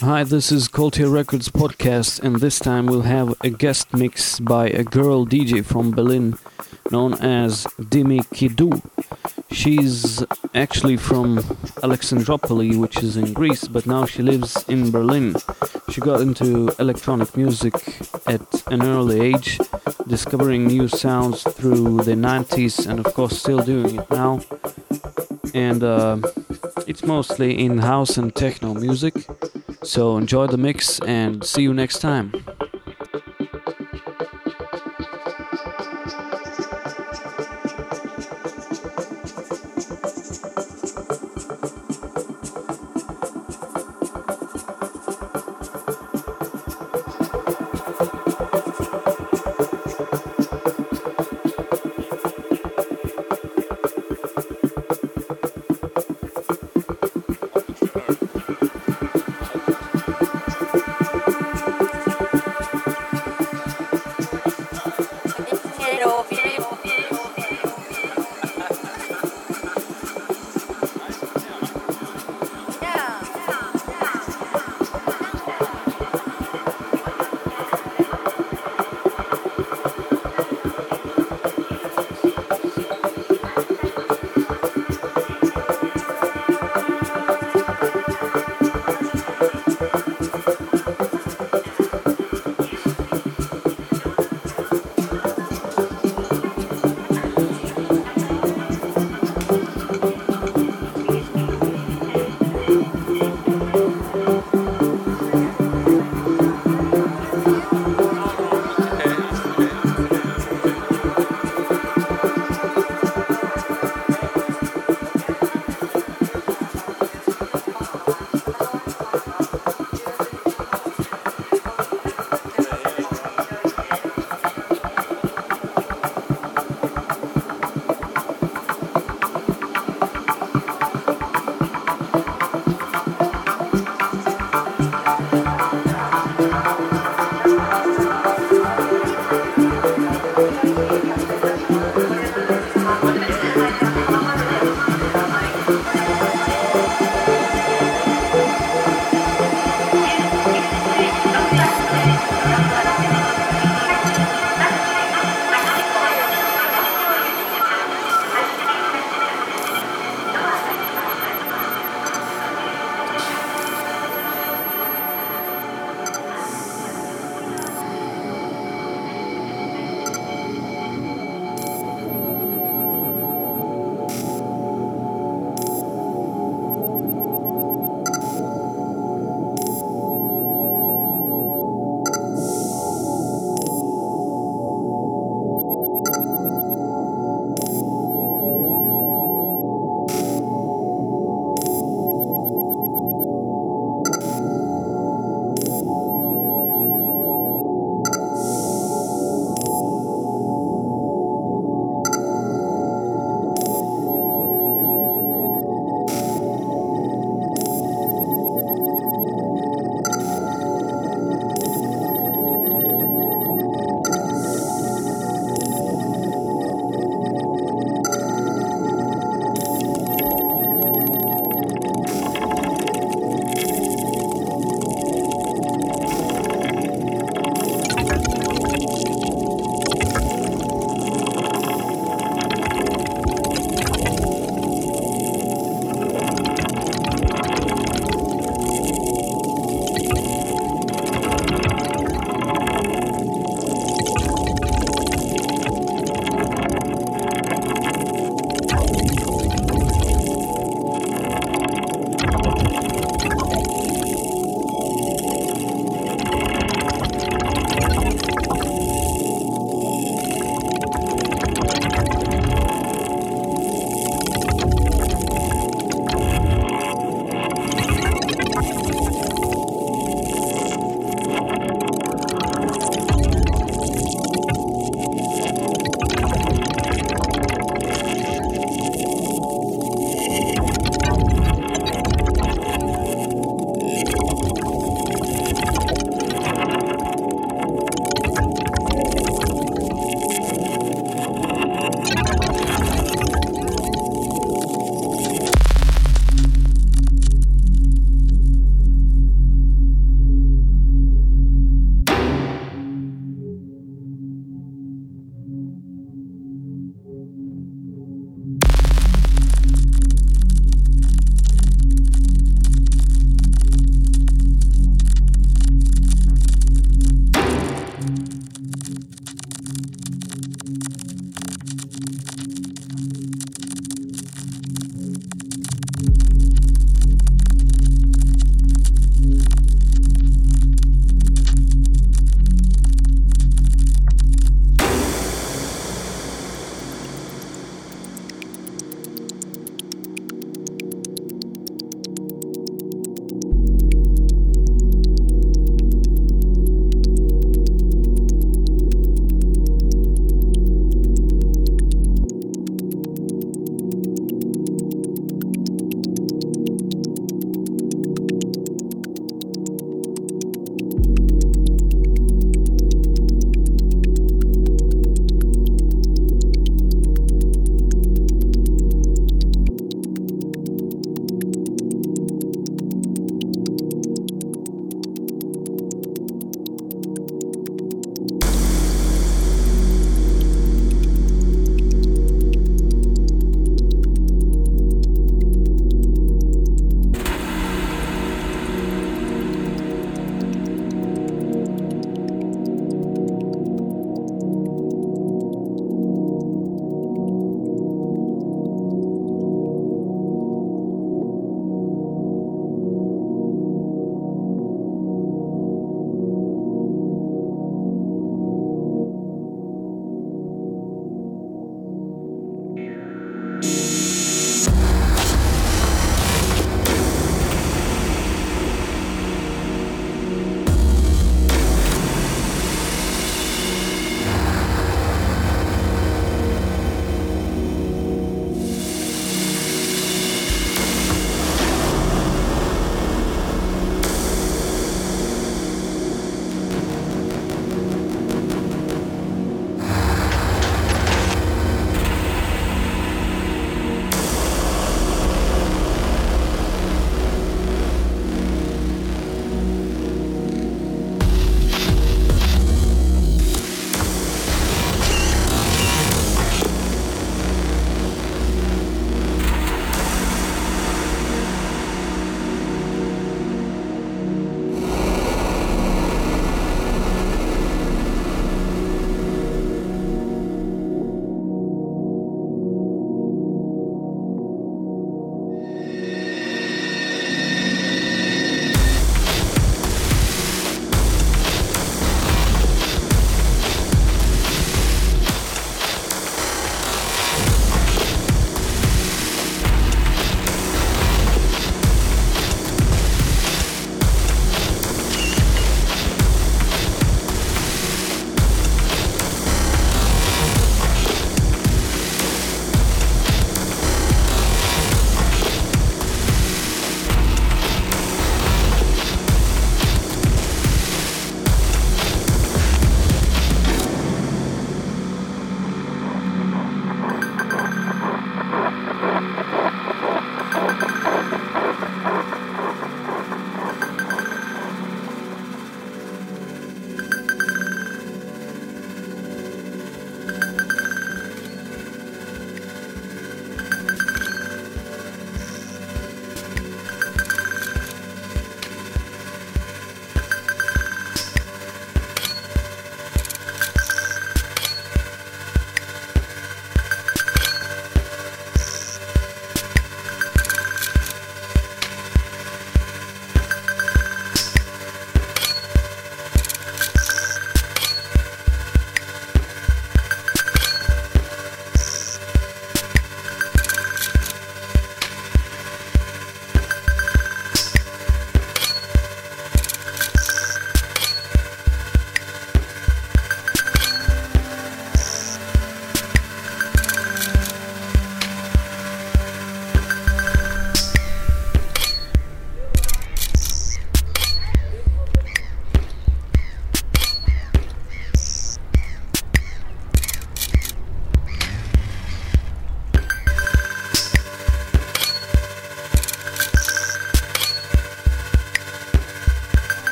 Hi, this is Coltier Records podcast, and this time we'll have a guest mix by a girl DJ from Berlin known as Dimi Kidou. She's actually from Alexandropoli, which is in Greece, but now she lives in Berlin. She got into electronic music at an early age, discovering new sounds through the 90s, and of course, still doing it now. And uh, it's mostly in house and techno music. So enjoy the mix and see you next time.